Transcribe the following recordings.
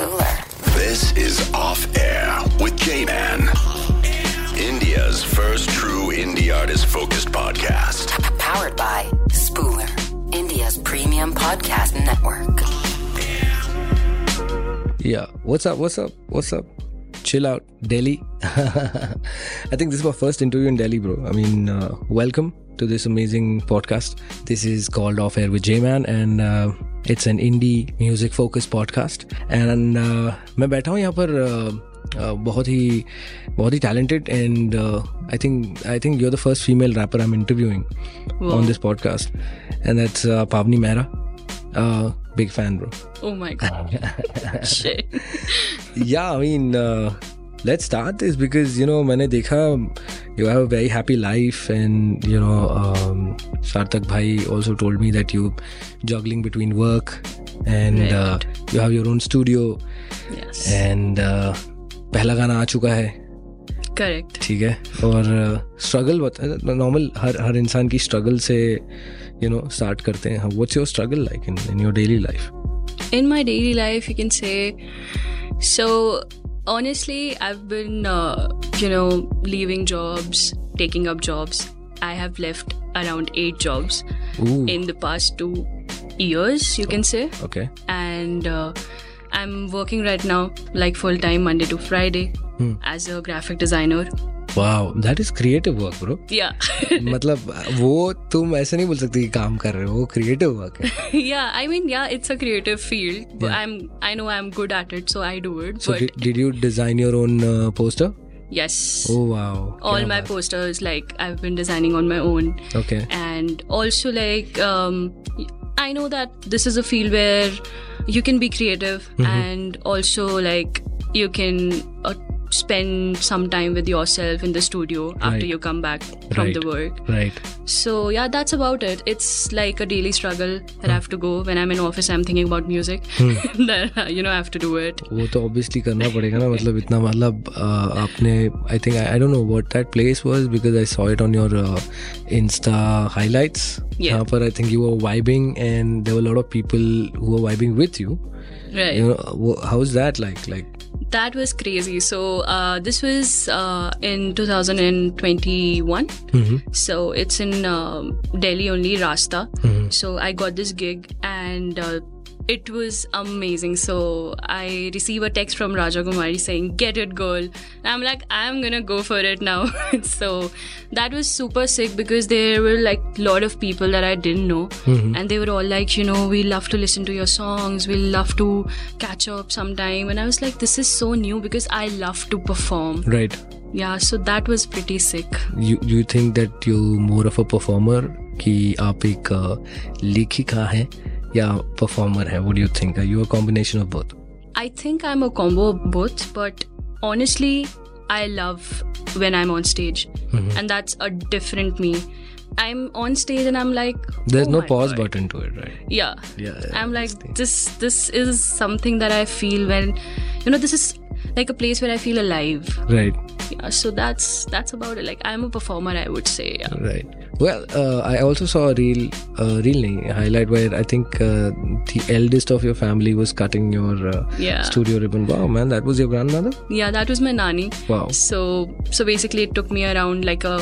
Spooler. This is Off Air with J Man. India's first true indie artist focused podcast. Powered by Spooler, India's premium podcast network. Yeah. What's up? What's up? What's up? Chill out, Delhi. I think this is my first interview in Delhi, bro. I mean, uh, welcome to this amazing podcast. This is called Off Air with J Man, and uh, it's an indie music focused podcast. And uh, मैं बैठा हूँ यहाँ पर uh, uh, बहुत ही बहुत ही talented and uh, I think I think you're the first female rapper I'm interviewing on this podcast, and that's uh, Pavni Mehra. Uh, big fan, bro. Oh my god. Shit. yeah, I mean, uh, let start this because you know मैंने देखा you have very happy life and you know Sarthak भाई also told me that you juggling between work and you have your own studio and पहला गाना आ चुका है। Correct ठीक है? और स्ट्रगल बता नॉर्मल हर हर इंसान की स्ट्रगल से यू नो स्टार्ट करते हैं। What's your struggle like in in your daily life in my daily life you can say so honestly, I've been, uh, you know, leaving jobs, taking up jobs. I have left around eight jobs in the past two years, you can say. Okay. And uh, I'm working right now, like full time, Monday to Friday, as a graphic designer. Wow that is creative work bro Yeah. मतलब वो तुम ऐसे नहीं बोल सकते कि काम कर रहे हो वो क्रिएटिव वर्क है yeah i mean yeah it's a creative field but Yeah. i'm i know i'm good at it so i do it so but did you design your own poster yes oh wow all my posters like i've been designing on my own okay and also like um i know that this is a field where you can be creative and also like you can uh, spend some time with yourself in the studio after Right. you come back from Right. the work right so yeah that's about it it's like a daily struggle that i have to go when i'm in office i'm thinking about music then you know i have to do it वो तो obviously करना पड़ेगा ना मतलब इतना मतलब uh, आपने I think I don't know what that place was because I saw it on your Insta highlights Yeah. यहाँ पर I think you were vibing and there were lot of people who were vibing with you right you know how is that like like that was crazy. So uh, this was uh, in 2021. So it's in um Delhi only, Rasta. So I got this gig and Uh, it was amazing. So I receive a text from Raja Kumari saying, "Get it, girl." And I'm like, "I'm gonna go for it now." so that was super sick because there were like a lot of people that I didn't know, and they were all like, "You know, we love to listen to your songs. We love to catch up sometime." And I was like, "This is so new because I love to perform." right Yeah, so that was pretty sick. you you think that you more of a performer कि आप एक uh, लेखिका हैं या performer है what do you think? Are you a combination of both? I think I'm a combo of both, but honestly, I love when I'm on stage, mm-hmm. and that's a different me. I'm on stage and I'm like, there's "Oh no pause God." button to it right? Yeah, Yeah, yeah, I'm like this. This is something that I feel when, you know, this is like a place where I feel alive. right Yeah, so that's that's about it. Like I'm a performer, I would say. Yeah. Right. Well, uh, I also saw a real uh, nahi, highlight where I think uh, the eldest of your family was cutting your uh, Yeah. studio ribbon. Wow, man, that was your grandmother. Yeah, that was my nani. Wow. So so basically, it took me around like a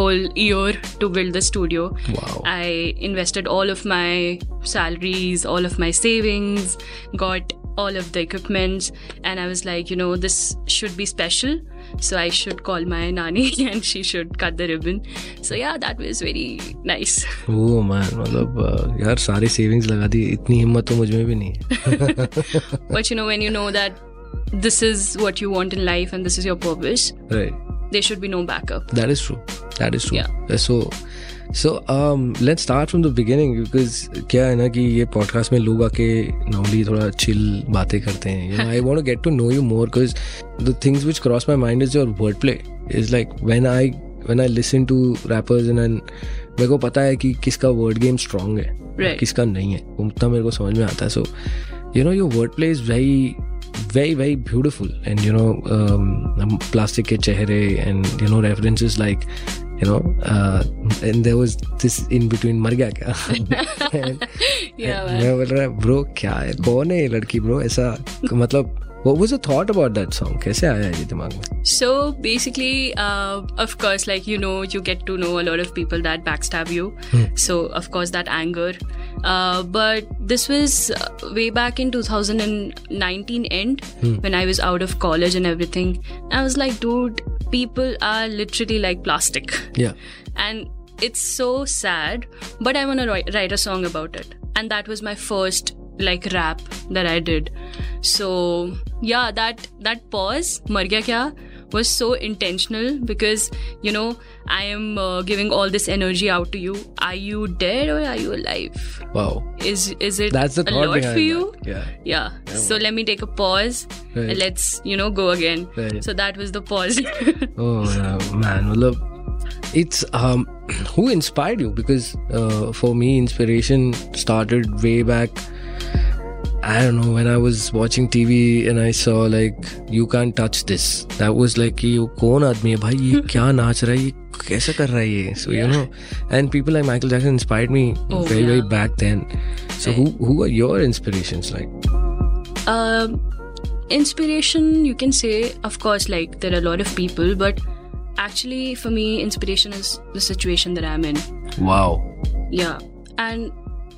whole year to build the studio. Wow. I invested all of my salaries, all of my savings, got all of the equipments, and I was like, you know, this should be special. So I should call my nani and she should cut the ribbon. So yeah, that was very nice. Oh man, मतलब uh, यार सारे savings लगा दी इतनी हिम्मत तो मुझ में भी नहीं है. but you know, when you know that this is what you want in life and this is your purpose, Right. there should be no backup. That is true. That is true. Yeah. Uh, So, so let start from the beginning because क्या है ना कि ये podcast में लोग आके normally थोड़ा chill बातें करते हैं I want get to know you more because the things which cross my mind is your word play is like when I when I listen to rappers in an मेरे को पता है कि किसका वर्ड गेम स्ट्रॉन्ग है right. किसका नहीं है उतना मेरे को समझ में आता है so you know your word play is very very very beautiful and you know plastic के चेहरे and you know references like you know uh, and there was this in between मर गया क्या And- Yeah, and मैं बोल रहा bro क्या है कौन है ये लड़की ब्रो ऐसा मतलब what was the thought about that song कैसे आया ये दिमाग में So basically, uh, of course, like you know, you get to know a lot of people that backstab you. Hmm. So of course, that anger. Uh, but this was uh, way back in 2019 end when I was out of college and everything. I was like, dude, people are literally like plastic. yeah. And it's so sad but i want to write, write a song about it. And that was my first like rap that i did. So yeah that that pause mar kya was so intentional because you know I am uh, giving all this energy out to you. Are you dead or are you alive? Wow. Is is it That's the a lot for you? That. Yeah. Yeah. so let me take a pause right. and let's you know go again. Right. So that was the pause. oh man, well, it's um, who inspired you because uh, for me inspiration started way back I don't know when I was watching TV and I saw like you can't touch this that was like कि ये कौन आदमी है भाई ये क्या नाच रहा है ये कैसे कर रहा है ये so you know and people like Michael Jackson inspired me Oh, very very yeah. back then so who who are your inspirations like um, inspiration you can say of course like there are a lot of people but actually for me inspiration is the situation that i'm in wow yeah and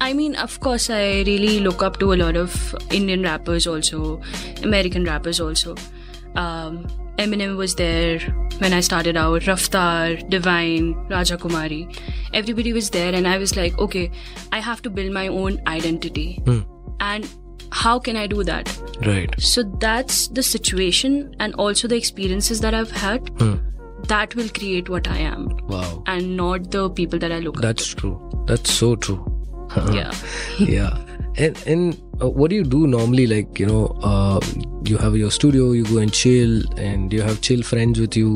i mean of course i really look up to a lot of indian rappers also american rappers also. Um, eminem was there when i started out raftar divine raja kumari everybody was there and i was like okay i have to build my own identity. And how can i do that? Right. So that's the situation and also the experiences that I've had. That will create what I am wow. and not the people that I look at. that's true. That's so true. Yeah. yeah. And and uh, what do you do normally? Like you know uh, you have your studio you go and chill and you have chill friends with you?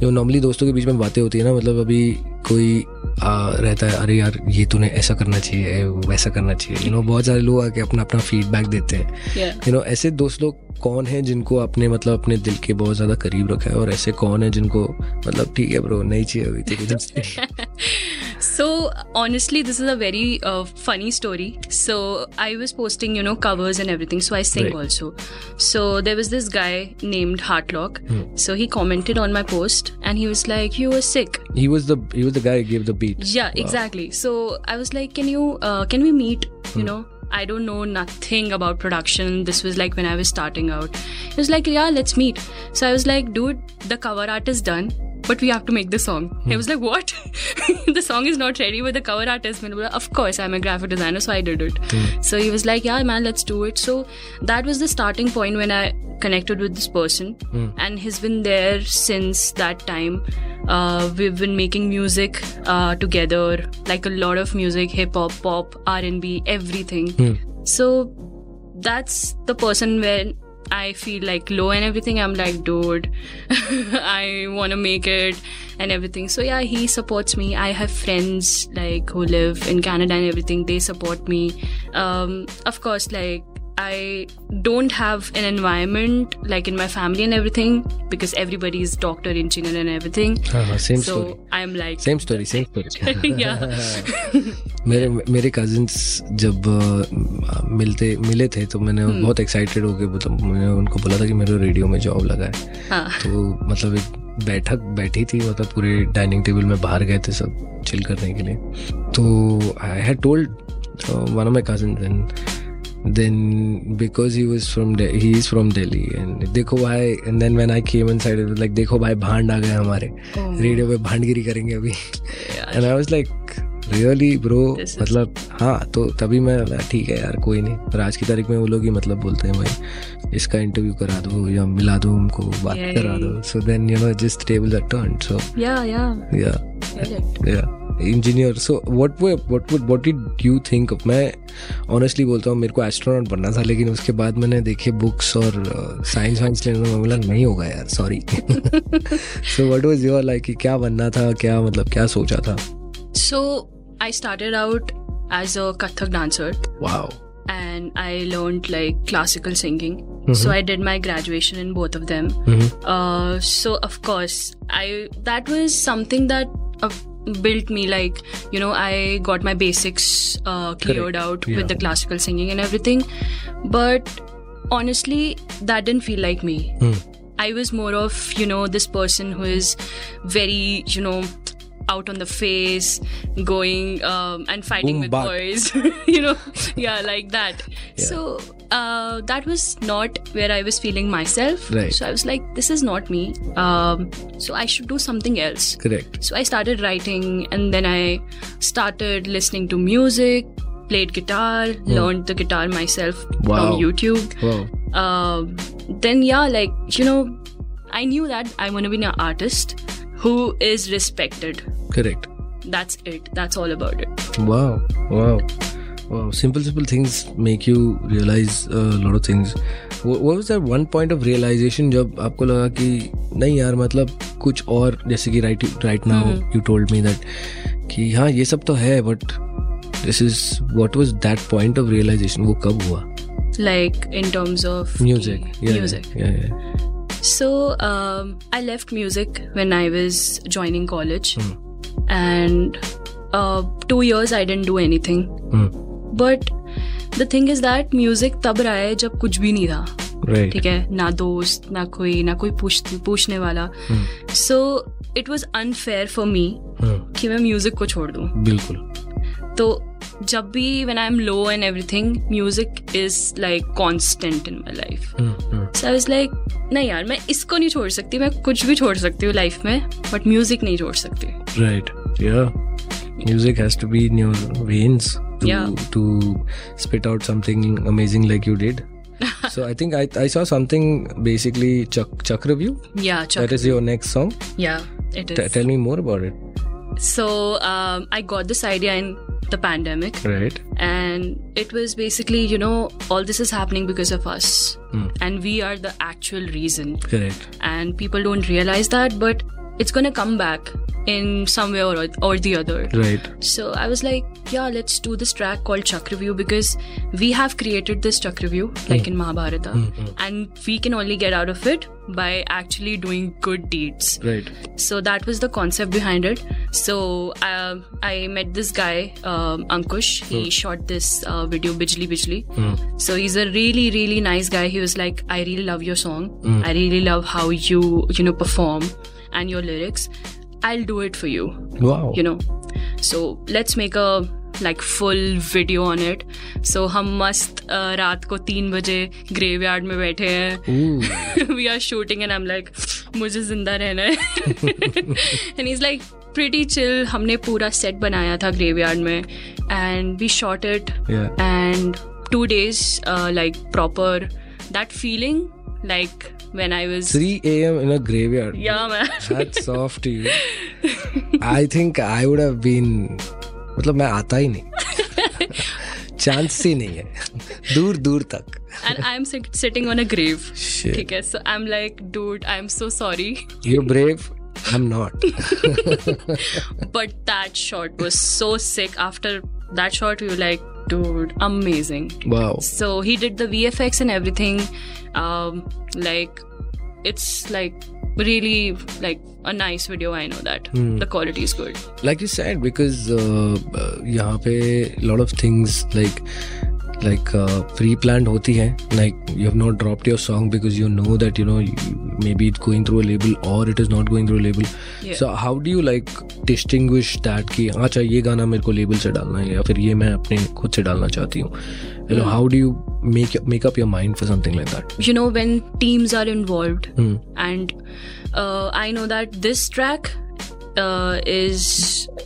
You know normally दोस्तों के बीच में बातें होती है ना मतलब अभी कोई आ, रहता है अरे यार ये तूने ऐसा करना चाहिए वैसा करना चाहिए। यू नो बहुत सारे लोग आके अपना अपना फीडबैक देते हैं। Yeah. यू नो ऐसे दोस्त लोग कौन है जिनको आपने मतलब अपने दिल के बहुत ज़्यादा करीब रखा है? और ऐसे कौन है जिनको मतलब ठीक है ब्रो नहीं चाहिए अभी तेरी So honestly, this is a very uh, funny story. So I was posting, you know, covers and everything. So I sing Right. also. So there was this guy named Heartlock. So he commented on my post and he was like, "You were sick." he was the he was the guy who gave the beat Yeah, exactly. So I was like, can you, uh, can we meet? You know, I don't know nothing about production. This was like when I was starting out. He was like, yeah, let's meet. So I was like, dude, the cover art is done but we have to make the song. Hmm. I was like, what? the song is not ready, but the cover art is. And of course, I'm a graphic designer, so I did it. Hmm. So he was like, yeah, man, let's do it. So that was the starting point when I connected with this person, hmm. and he's been there since that time. Uh, we've been making music uh, together, like a lot of music, hip hop, pop, R and B, everything. Hmm. So that's the person when I feel like low and everything. I'm like, dude, I want to make it and everything. So yeah, he supports me. I have friends like who live in Canada and everything. They support me. Um, of course, like I don't have an environment like in my family and everything because everybody is doctor, engineer, and everything. हाँ same so story I'm like, same story same story yeah. मेरे मेरे cousins जब मिलते मिले थे तो मैंने हम्म। बहुत एक्साइटेड होके मतलब मैंने उनको बोला था कि मेरे रेडियो में जॉब लगा है हाँ. तो मतलब एक बैठक बैठी थी मतलब पूरे डाइनिंग टेबल में बाहर गए थे सब चिल करने के लिए तो I had told one of my cousin and then because he was from De- he is from Delhi and देखो भाई and then when I came inside it was like देखो भाई भांड आ गए हमारे। रेडियो पे भांडगिरी करेंगे अभी। And I was like really bro मतलब हाँ तो तभी मैं ठीक है यार कोई नहीं। पर आज की तारीख में वो लोग ही मतलब बोलते हैं भाई इसका इंटरव्यू करा दो या मिला दो उनको बात करा दो। So then you know just table are turn so Yeah, yeah. Yeah Get it. Yeah engineer. So what what what what did you think मैं ऑनेस्टली बोलता हूँ मेरे को एस्ट्रोनॉट बनना था लेकिन उसके बाद मैंने देखे बुक्स और uh, साइंस वाइंस लेने में बोला नहीं होगा यार sorry so what was your like क्या बनना था क्या मतलब क्या सोचा था? So I started out as a Kathak dancer wow and I learn like classical singing so I did my graduation in both of them so of course I that was something that built me like you know i got my basics uh, cleared Correct. out Yeah. with the classical singing and everything but honestly that didn't feel like me Hmm. i was more of you know this person who is very you know out on the face going um, and fighting Boom, with boys you know yeah like that so uh, that was not where i was feeling myself Right. so i was like this is not me um, so i should do something else Correct. so I started writing and then I started listening to music, played guitar, learned the guitar myself. Wow. from YouTube. Wow. Um then, yeah, like, you know, I knew that I want to be an artist who is respected. Correct. That's it. That's all about it. Wow. Wow. Wow. Simple, simple things make you realize a lot of things. What, what was that one point of realization जब आपको लगा कि नहीं यार मतलब कुछ और जैसे कि right right now you told me that कि हाँ ये सब तो है but this is what was that point of realization वो कब हुआ Like, in terms of music the So um, I left music when I was joining college, mm. and uh, two years I didn't do anything. Hmm. But the thing is that music तब रहा है जब कुछ भी नहीं था right ठीक है ना दोस्त ना कोई ना कोई पूछ पूछने वाला so it was unfair for me Hmm. कि मैं म्यूज़िक को छोड़ दूँ बिल्कुल तो जब भी when I am low and everything music is like constant in my life Hmm, hmm. So I was like नहीं यार मैं इसको नहीं छोड़ सकती मैं कुछ भी छोड़ सकती हूँ लाइफ में बट म्यूज़िक नहीं छोड़ सकती. Yeah. To be in your veins to Yeah. to spit out something amazing like you did. so I think I, I saw something basically Chak Chakraview. या That is your next song. Yeah it T- is tell me more about it. So um, I got this idea in the pandemic, Right. and it was basically, you know, all this is happening because of us, hmm. and we are the actual reason. Correct. And people don't realize that, but it's gonna come back in some way or, or the other. Right. So I was like, yeah, let's do this track called Chakraview because we have created this Chakraview like in Mahabharata, and we can only get out of it by actually doing good deeds. Right. So that was the concept behind it. So um I met this guy, um, Ankush. He shot this uh, video, Bijli Bijli. So he's a really, really nice guy. He was like, I really love your song. I really love how you, you know, perform and your lyrics. I'll do it for you, Wow. you know. So let's make a like full video on it. So हम मस्त uh, रात को तीन बजे graveyard में बैठे हैं Ooh. we are shooting and I'm like मुझे जिंदा रहना है and he's like pretty chill हमने पूरा set बनाया था graveyard में and we shot it Yeah. and two days uh, like proper that feeling like when I was 3 a.m. in a graveyard. yeah man Hats off to you. I think I would have been. मतलब मैं आता ही नहीं chance ही नहीं है दूर दूर तक and I'm sit- sitting on a grave Shit. ठीक है so I'm like dude I'm so sorry You're brave. I'm not. but that shot was so sick after that shot we were like dude, amazing. Wow. So he did the VFX and everything. Um, like, it's like really like a nice video i know that hmm. the quality is good like you said because uh, uh, yahan a lot of things like like pre plan होती है। Like you have not dropped your song because you know that you know maybe it going through a label और it is not going through a label so how do you like distinguish that कि हाँ अच्छा, ये गाना मेरे को label से डालना है या फिर ये मैं अपने खुद से डालना चाहती हूँ? How do you make make up your mind for something like that you know when teams are involve and I know that this track is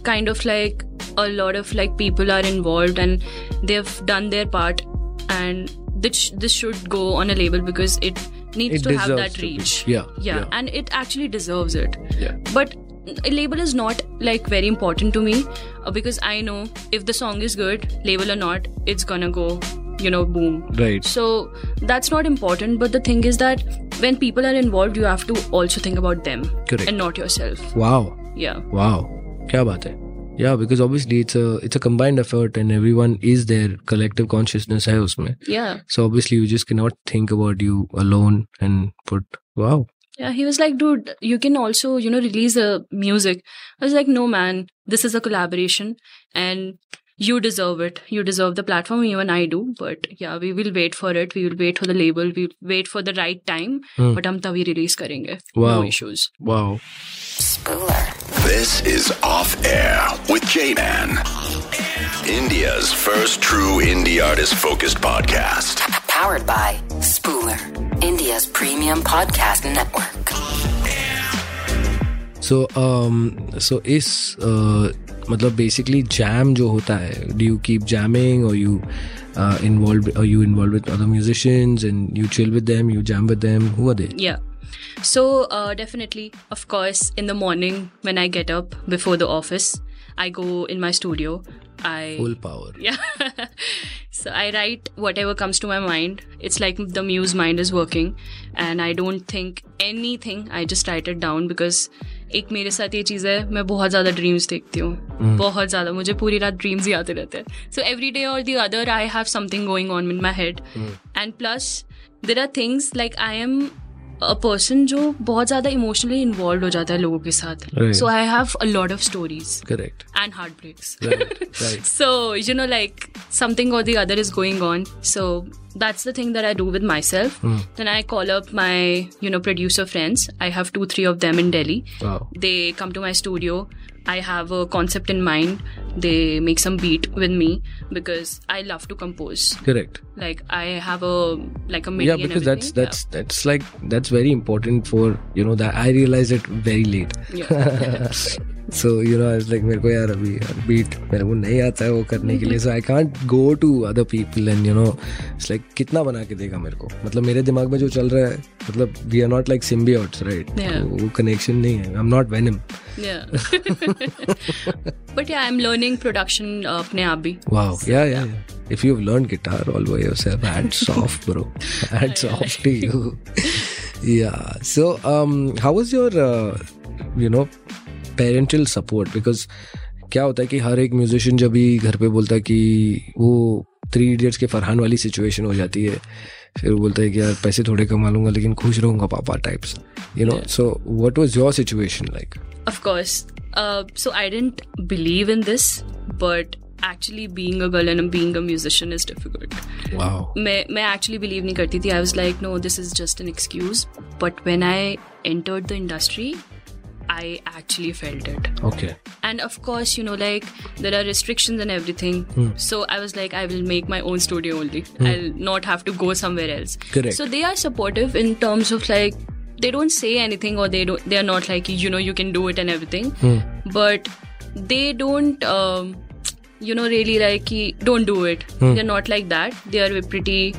kind of like a lot of like people are involve and they've done their part and this this should go on a label because it needs it to have that reach. Yeah, yeah, yeah. and it actually deserves it. Yeah. But a label is not like very important to me uh, because i know if the song is good label or not it's gonna go you know boom. Right. So that's not important but the thing is that when people are involved you have to also think about them Correct. and not yourself. Wow. Yeah. Wow. Kya baat hai? yeah because obviously it's a it's a combined effort and everyone is there collective consciousness hai usme yeah so obviously you just cannot think about you alone and put wow yeah, he was like, dude, you can also, you know, release a music. I was like, no, man, this is a collaboration. And you deserve it. You deserve the platform. Even I do. But yeah, we will wait for it. We will wait for the label. We will wait for the right time. But हम तभी release करेंगे. Wow. No issues. Wow. Spooler. This is Off Air with J Man. India's first true indie artist focused podcast. Powered by Spooler, India's premium podcast network. So so इस uh, मतलब basically jam जो होता है do you keep jamming और you involve और you involve with other musicians and you chill with them you jam with them who are they Yeah. So, uh, definitely, of course, in the morning when I get up before the office, I go in my studio. I full power yeah so i write whatever comes to my mind it's like the muse mind is working and i don't think anything i just write it down because एक मेरे साथ ये चीज़ है मैं बहुत ज़्यादा dreams देखती हूँ। बहुत ज़्यादा मुझे पूरी रात ड्रीम्स ही आते रहते हैं। सो एवरी डे और the other I have something going on in my head and plus there are things like I am person जो बहुत ज़्यादा इमोशनली इन्वॉल्व हो जाता है लोगों के साथ। So I have a lot of stories correct and heart breaks so you know like something और the other is going on so that's the thing that I do with myself then I call up my you know producer friends I have two three of them in daily they come to my studio I have a concept in mind, they make some beat with me because I love to compose. Correct. Like I have a like a MIDI yeah because that's that's yeah. that's like that's very important for you know that I realize it very late. Yeah. So you know like मेरे को यार अभी beat मेरे को नहीं आता है वो करने के लिए. So I can't go to other people and you know it's like कितना बना के देगा मेरे को? मतलब मेरे दिमाग में जो चल रहा है मतलब वी आर नॉट लाइक सिम्बी राइट वो कनेक्शन नहीं है. I am not Venom but I am learning production अपने आप भी. Wow yeah yeah if you have learn guitar all by yourself hats off bro hats off to you yeah so how was your you know parental support because क्या होता है कि हर एक musician जब भी घर पे बोलता है कि वो थ्री इडियट्स के फरहान वाली सिचुएशन हो जाती है फिर वो बोलता है कि यार पैसे थोड़े कमा लूँगा लेकिन खुश रहूँगा पापा types you know so what was your situation like Of course. Uh, so I didn't believe in this, but actually being a girl and being a musician is difficult. Wow मैं मैं actually believe नहीं करती थी. I was like, no, this is just an excuse. But when I entered the industry, I actually felt it. Okay. And of course, you know, like there are restrictions and everything. Hmm. So I was like, I will make my own studio only. Hmm. I'll not have to go somewhere else. Correct. So they are supportive in terms of like they don't say anything or they don't they are not like you know you can do it and everything. Hmm. But they don't um, you know really like don't do it. They're not like that. They are pretty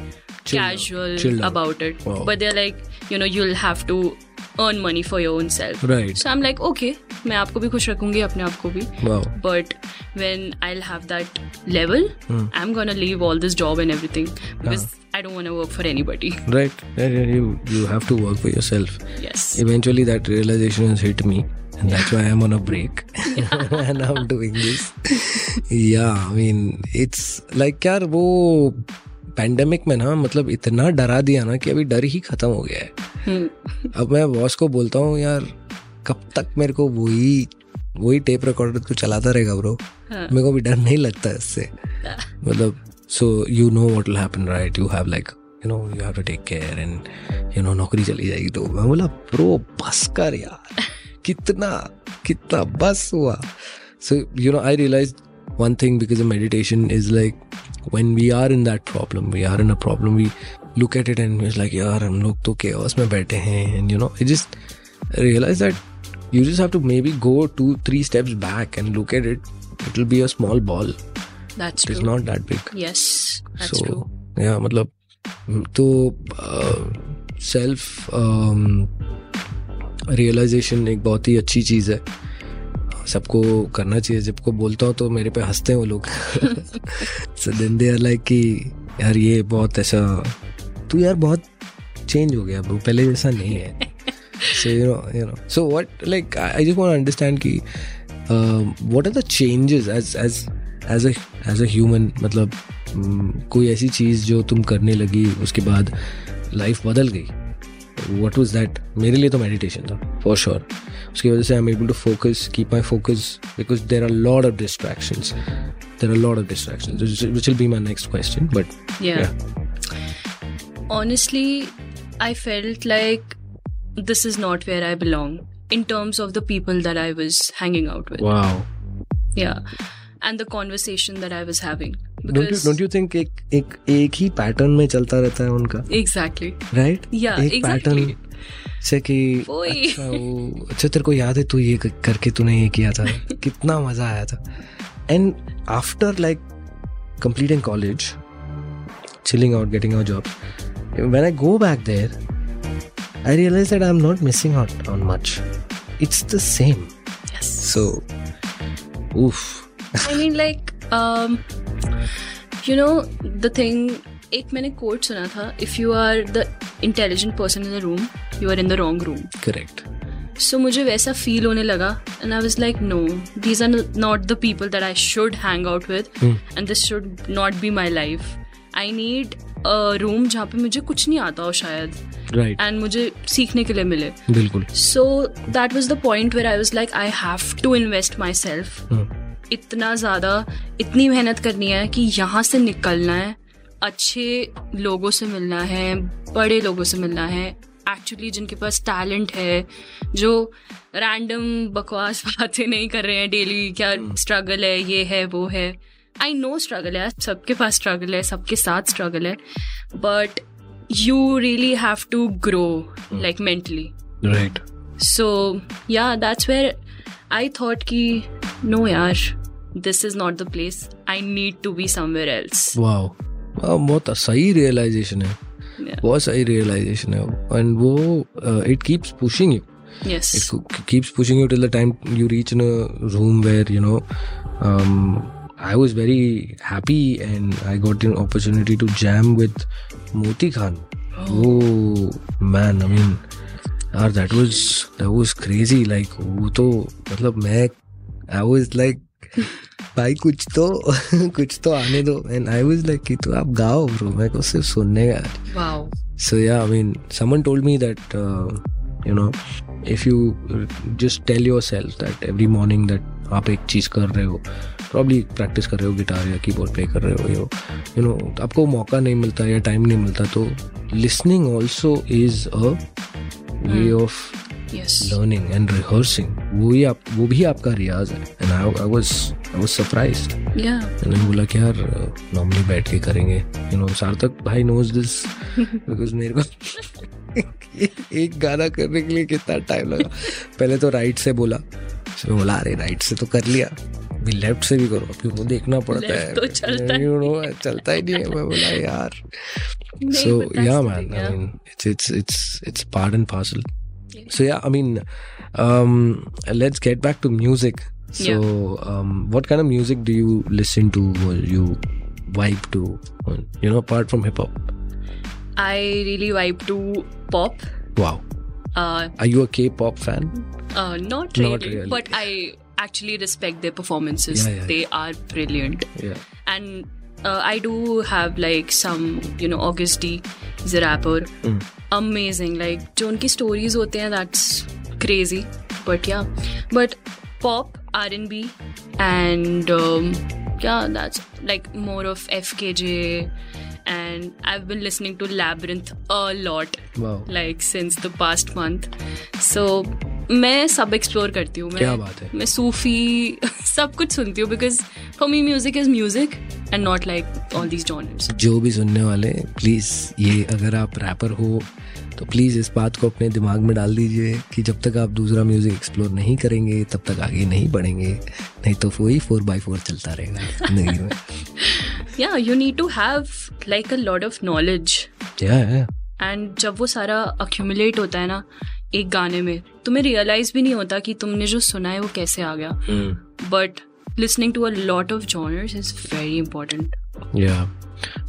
casual chilled out. about it. Wow. But they're like you know you'll have to earn money for your own self. Right. So I'm like okay मैं आपको भी खुश रखूंगी अपने आप को भी wow but when I'll have that level, I'm gonna leave all this job and everything because I don't want to work for anybody. right Yeah, yeah, you you have to work for yourself Yes. eventually that realization has hit me and that's why i'm on a break and i'm doing this yeah i mean it's like यार वो pandemic में ना मतलब इतना डरा दिया ना कि अभी डर ही खत्म हो गया है। अब मैं बॉस को बोलता हूँ यार कब तक मेरे को वही वही टेप रिकॉर्डर तो चलाता रहेगा ब्रो मेरे को भी डर नहीं लगता इससे। मतलब so you know what will happen right you have like you know you have to take care and you know नौकरी चली जाएगी तो. मैं बोला ब्रो बस कर यार। कितना कितना बस हुआ। So you know I realise thing because of meditation is like when we are in that problem we are in a problem we look at it and like यार हम लोग तो के में बैठे हैं and you know I just realise that you just have to maybe go two three steps back and look at it it will be a small ball that's it is not that big yes so yeah मतलब तो self realization एक बहुत ही अच्छी चीज़ है। सबको करना चाहिए। जब को बोलता हूँ तो मेरे पे हँसते हैं वो लोग। So then they are like कि यार ये बहुत ऐसा तू यार बहुत चेंज हो गया ब्रो पहले जैसा नहीं है. So you know you know. So what like i I just want to understand ki um, what are the changes as as as a as a human मतलब um, कोई ऐसी चीज़ जो तुम करने लगी उसके बाद लाइफ बदल गई? व्हाट वाज दैट मेरे लिए तो मेडिटेशन था फॉर श्योर उसकी वजह से I am able to focus keep my focus because there are lot of distractions there are lot of distractions which will be my next question but Yeah. yeah. Honestly, I felt like this is not where I belong in terms of the people that I was hanging out with. wow Yeah. And the conversation that I was having. don't you don't you think एक एक एक ही pattern में चलता रहता है उनका exactly. Right Yeah, एक exactly. पैटर्न से कि। अच्छा वो अच्छा तेरे को याद है तू ये करके तूने ये किया था कितना मज़ा आया था And after like completing college chilling out getting a job when i go back there i realize that i'm not missing out on much it's the same Yes. so oof I mean, like, um, you know, the thing. एक मैंने quote सुना था if you are the intelligent person in the room you are in the wrong room correct so मुझे वैसा feel होने लगा and I was like no these are not the people that I should hang out with and this should not be my life I need room जहाँ पे मुझे कुछ नहीं आता हो शायद right. एंड मुझे सीखने के लिए मिले. बिल्कुल। So that was the point where I was like I have to invest myself इतना ज़्यादा इतनी मेहनत करनी है कि यहाँ से निकलना है अच्छे लोगों से मिलना है बड़े लोगों से मिलना है एक्चुअली जिनके पास टैलेंट है जो रैंडम बकवास बातें नहीं कर रहे हैं डेली क्या स्ट्रगल है ये है वो है। आई नो स्ट्रगल है सबके पास स्ट्रगल है सबके साथ स्ट्रगल है but you really have to grow like mentally right. So yeah that's where i thought ki no yaar this is not the place. I need to be somewhere else. Wow. wow बहुत सही realization है. बहुत सही realization है and वो it keeps pushing you yes it keeps pushing you till the time you reach in a room where you know um, i was very happy and i got an opportunity to jam with moti khan oh oh man i mean यार that was that was crazy like वो तो मतलब मैं I was like भाई कुछ तो कुछ तो आने दो। एंड आई was लाइक कि तो आप गाओ ब्रो मैं को सिर्फ़ सुनने का yeah i mean someone told me that uh, you know if you uh, just tell yourself that every morning that आप एक चीज़ कर रहे हो प्रॉब्ली प्रैक्टिस कर रहे हो गिटार या कीबोर्ड प्ले कर रहे हो यो यू नो आपको मौका नहीं मिलता या टाइम नहीं मिलता तो listening also is a way of learning and rehearsing वो ही आप वो भी आपका रियाज है. And I I was I was surprised yeah. मैंने बोला कि यार नॉर्मली बैठ के करेंगे. यू नो सार्थक भाई नोज़ दिस बिकॉज़ मेरे को एक गाना करने के लिए कितना टाइम लगा. पहले तो राइट से बोला. फिर बोला अरे राइट से तो कर लिया. भी लेफ़्ट से भी करो. फिर वो देखना पड़ता है. तो चलता। यू नो चलता ही नहीं है. मैं बोला यार. नहीं, so but that's yeah the man thing, i yeah. mean it's so yeah i mean um let's get back to music. So um what kind of music do you listen to or you vibe to you know apart from hip hop i really vibe to pop. Wow. Uh, are you a k-pop fan? uh not really, Not really. but i actually respect their performances. Yeah, yeah, they are brilliant. Yeah. And uh, I do have like some you know August D he's a rapper amazing like जो उनकी stories होते हैं that's crazy but yeah but pop R&B and um, yeah that's like more of FKJ And I've been listening to Labyrinth a lot wow. like since the past month. So मैं सब explore करती हूँ क्या बात है। मैं सूफी सब कुछ सुनती हूँ because for me music is music and not like all these genres जो भी सुनने वाले प्लीज़ ये अगर आप रैपर हो तो प्लीज़ इस बात को अपने दिमाग में डाल दीजिए कि जब तक आप दूसरा म्यूज़िक एक्सप्लोर नहीं करेंगे तब तक आगे नहीं बढ़ेंगे नहीं तो वही फोर बाई फोर चलता रहेगा ज़िंदगी में। Yeah you need to have like a lot of knowledge and जब वो सारा अक्यूमुलेट होता है ना एक गाने में तुम्हें रियलाइज़ भी नहीं होता कि तुमने जो सुना है वो कैसे आ गया. But listening to a lot of genres is very important Yeah.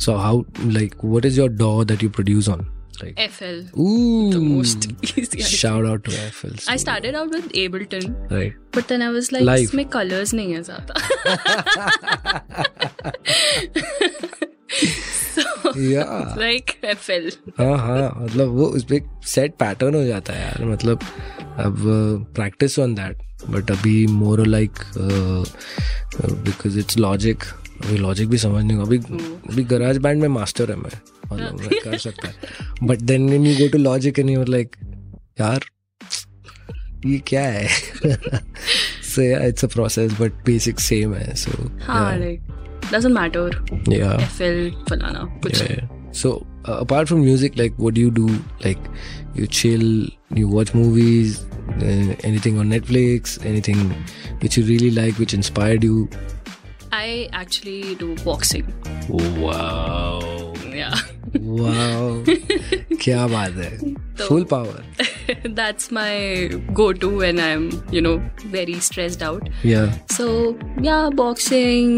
So how like what is your DAW that you produce on? Like L ooh, the most. Easy shout out to FL. I started out with Ableton, Right. but then I was like, Live. इसमें colors नहीं है ज़्यादा. so Yeah. हाँ हाँ. मतलब वो उस पे सेट पैटर्न हो जाता है यार. मतलब अब प्रैक्टिस ऑन दैट बट अभी more like because it's logic अभी लॉजिक भी समझ नहीं अभी अभी गराज बैंड में मास्टर है मैं. मतलब मैं कर सकता है but then when you go to logic and you like यार ये क्या है so it's a process but basic same है सो हाँ like doesn't matter. या FL फलाना कुछ Yeah. So uh, apart from music, like what do you do? Like you chill, you watch movies, uh, anything on Netflix, anything which you really like, which inspired you. I actually do boxing. Wow, Yeah. wow, क्या बात है? तो- Full power. That's my go-to when I'm, you know, very stressed out. Yeah. So yeah, boxing,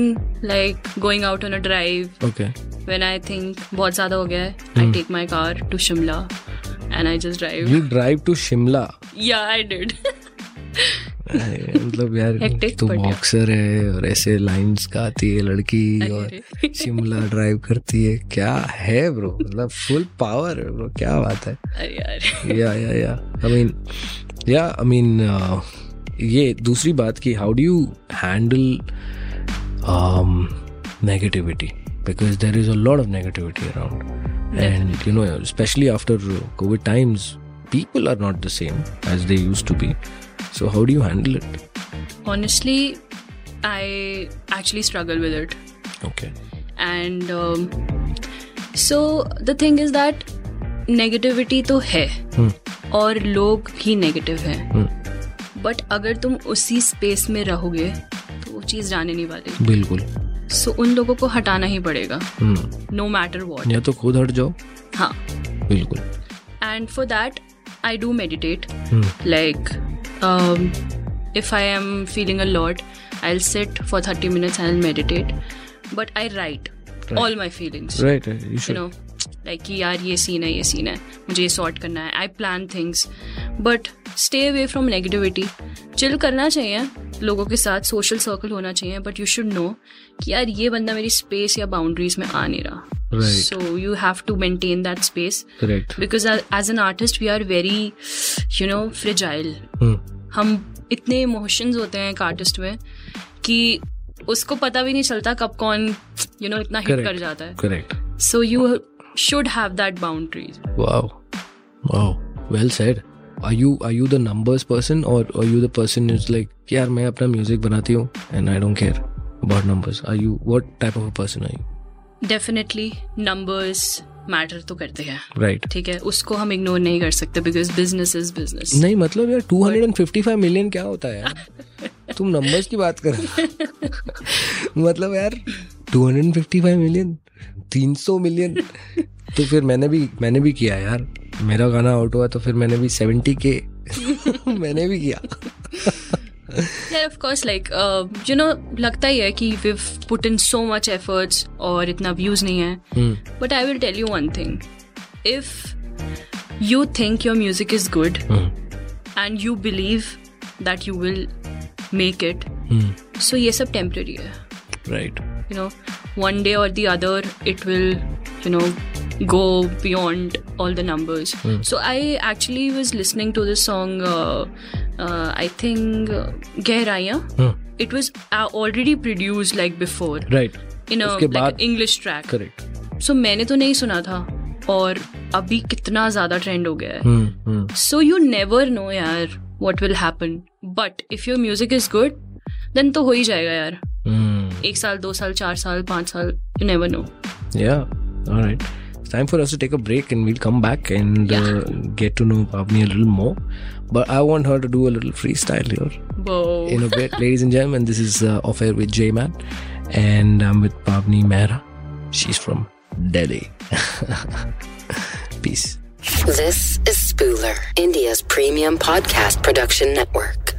like going out on a drive. Okay. When I think बहुत ज़्यादा हो गया है, I take my car to Shimla and I just drive. You drive to Shimla. Yeah, I did. मतलब यार तू boxer है और ऐसे लाइंस गाती है लड़की और शिमला ड्राइव करती है। क्या है ब्रो मतलब फुल पावर ब्रो क्या बात है? Yeah yeah yeah. I mean yeah I mean uh, ये दूसरी बात की how do you handle negativity because there is a lot of negativity around and you know specially after COVID times people are not the same as they use to be so how do you handle it Honestly, I actually struggle with it. okay and um, so the thing is that negativity तो है और लोग ही negative हैं but अगर तुम उसी space में रहोगे तो वो चीज़ जाने नहीं वाली बिल्कुल सो उन लोगों को हटाना ही पड़ेगा हम्म नो मैटर वॉट या तो खुद हट जाओ हाँ बिल्कुल and for that i do meditate Hmm. Um, if i am feeling a lot i'll sit for 30 minutes and i'll meditate. But i write right. all my feelings. Right you you should know like कि यार ये scene है ये scene है मुझे ये sort करना है. I plan things but stay away from negativity chill करना चाहिए. लोगों के साथ सोशल सर्कल होना चाहिए. बट यू शुड नो कि यार ये बंदा मेरी स्पेस या बाउंड्रीज में आ नहीं रहा. Right. So you have to maintain that space correct because as an artist we are very you know fragile हम इतने इमोशंस होते हैं एक आर्टिस्ट में कि उसको पता भी नहीं चलता कब कौन यू नो इतना हिट कर जाता है correct so you should have that boundaries Wow. Wow. Well said. Are you are you the numbers person or are you the person who's like यार मैं अपना म्यूज़िक बनाती हूँ and I don't care about numbers. Are you what type of a person are you? Definitely numbers matter तो करते हैं। Right. ठीक है? उसको हम इग्नोर नहीं कर सकते बिकॉज़ बिज़नेस इज़ बिज़नेस नहीं मतलब यार 255 मिलियन क्या होता है यार? तुम नंबर्स की बात कर रहे हो। मतलब यार 255 मिलियन 300 मिलियन तो फिर मैंने भी मैंने भी किया यार। मेरा गाना आउट हुआ तो फिर मैंने भी 70 के मैंने भी किया। यार of course like you know लगता ही है कि we put in so much efforts और इतना व्यूज़ नहीं है। But I will tell you one thing if you think your music is good and you believe that you will make it so ये सब टेम्पररी है। Right you know one day or the other it will you know go beyond all the numbers. So i actually was listening to this song uh, I think गहराइया it was already produce like before right in English track correct so मैंने तो नहीं सुना था। और अभी कितना ज़्यादा trend हो गया है। सो यू नेवर नो यार what will happen but if your music is good then तो हो ही जाएगा यार। hmm. एक साल दो साल चार साल पाँच साल you never know right Time for us to take a break and we'll come back and yeah. uh, get to know Pavni a little more. But I want her to do a little freestyle here in a bit. Ladies and gentlemen, this is uh, Off Air with J Man and I'm with Pavni Mehra. She's from Delhi. Peace. This is Spooler, India's premium podcast production network.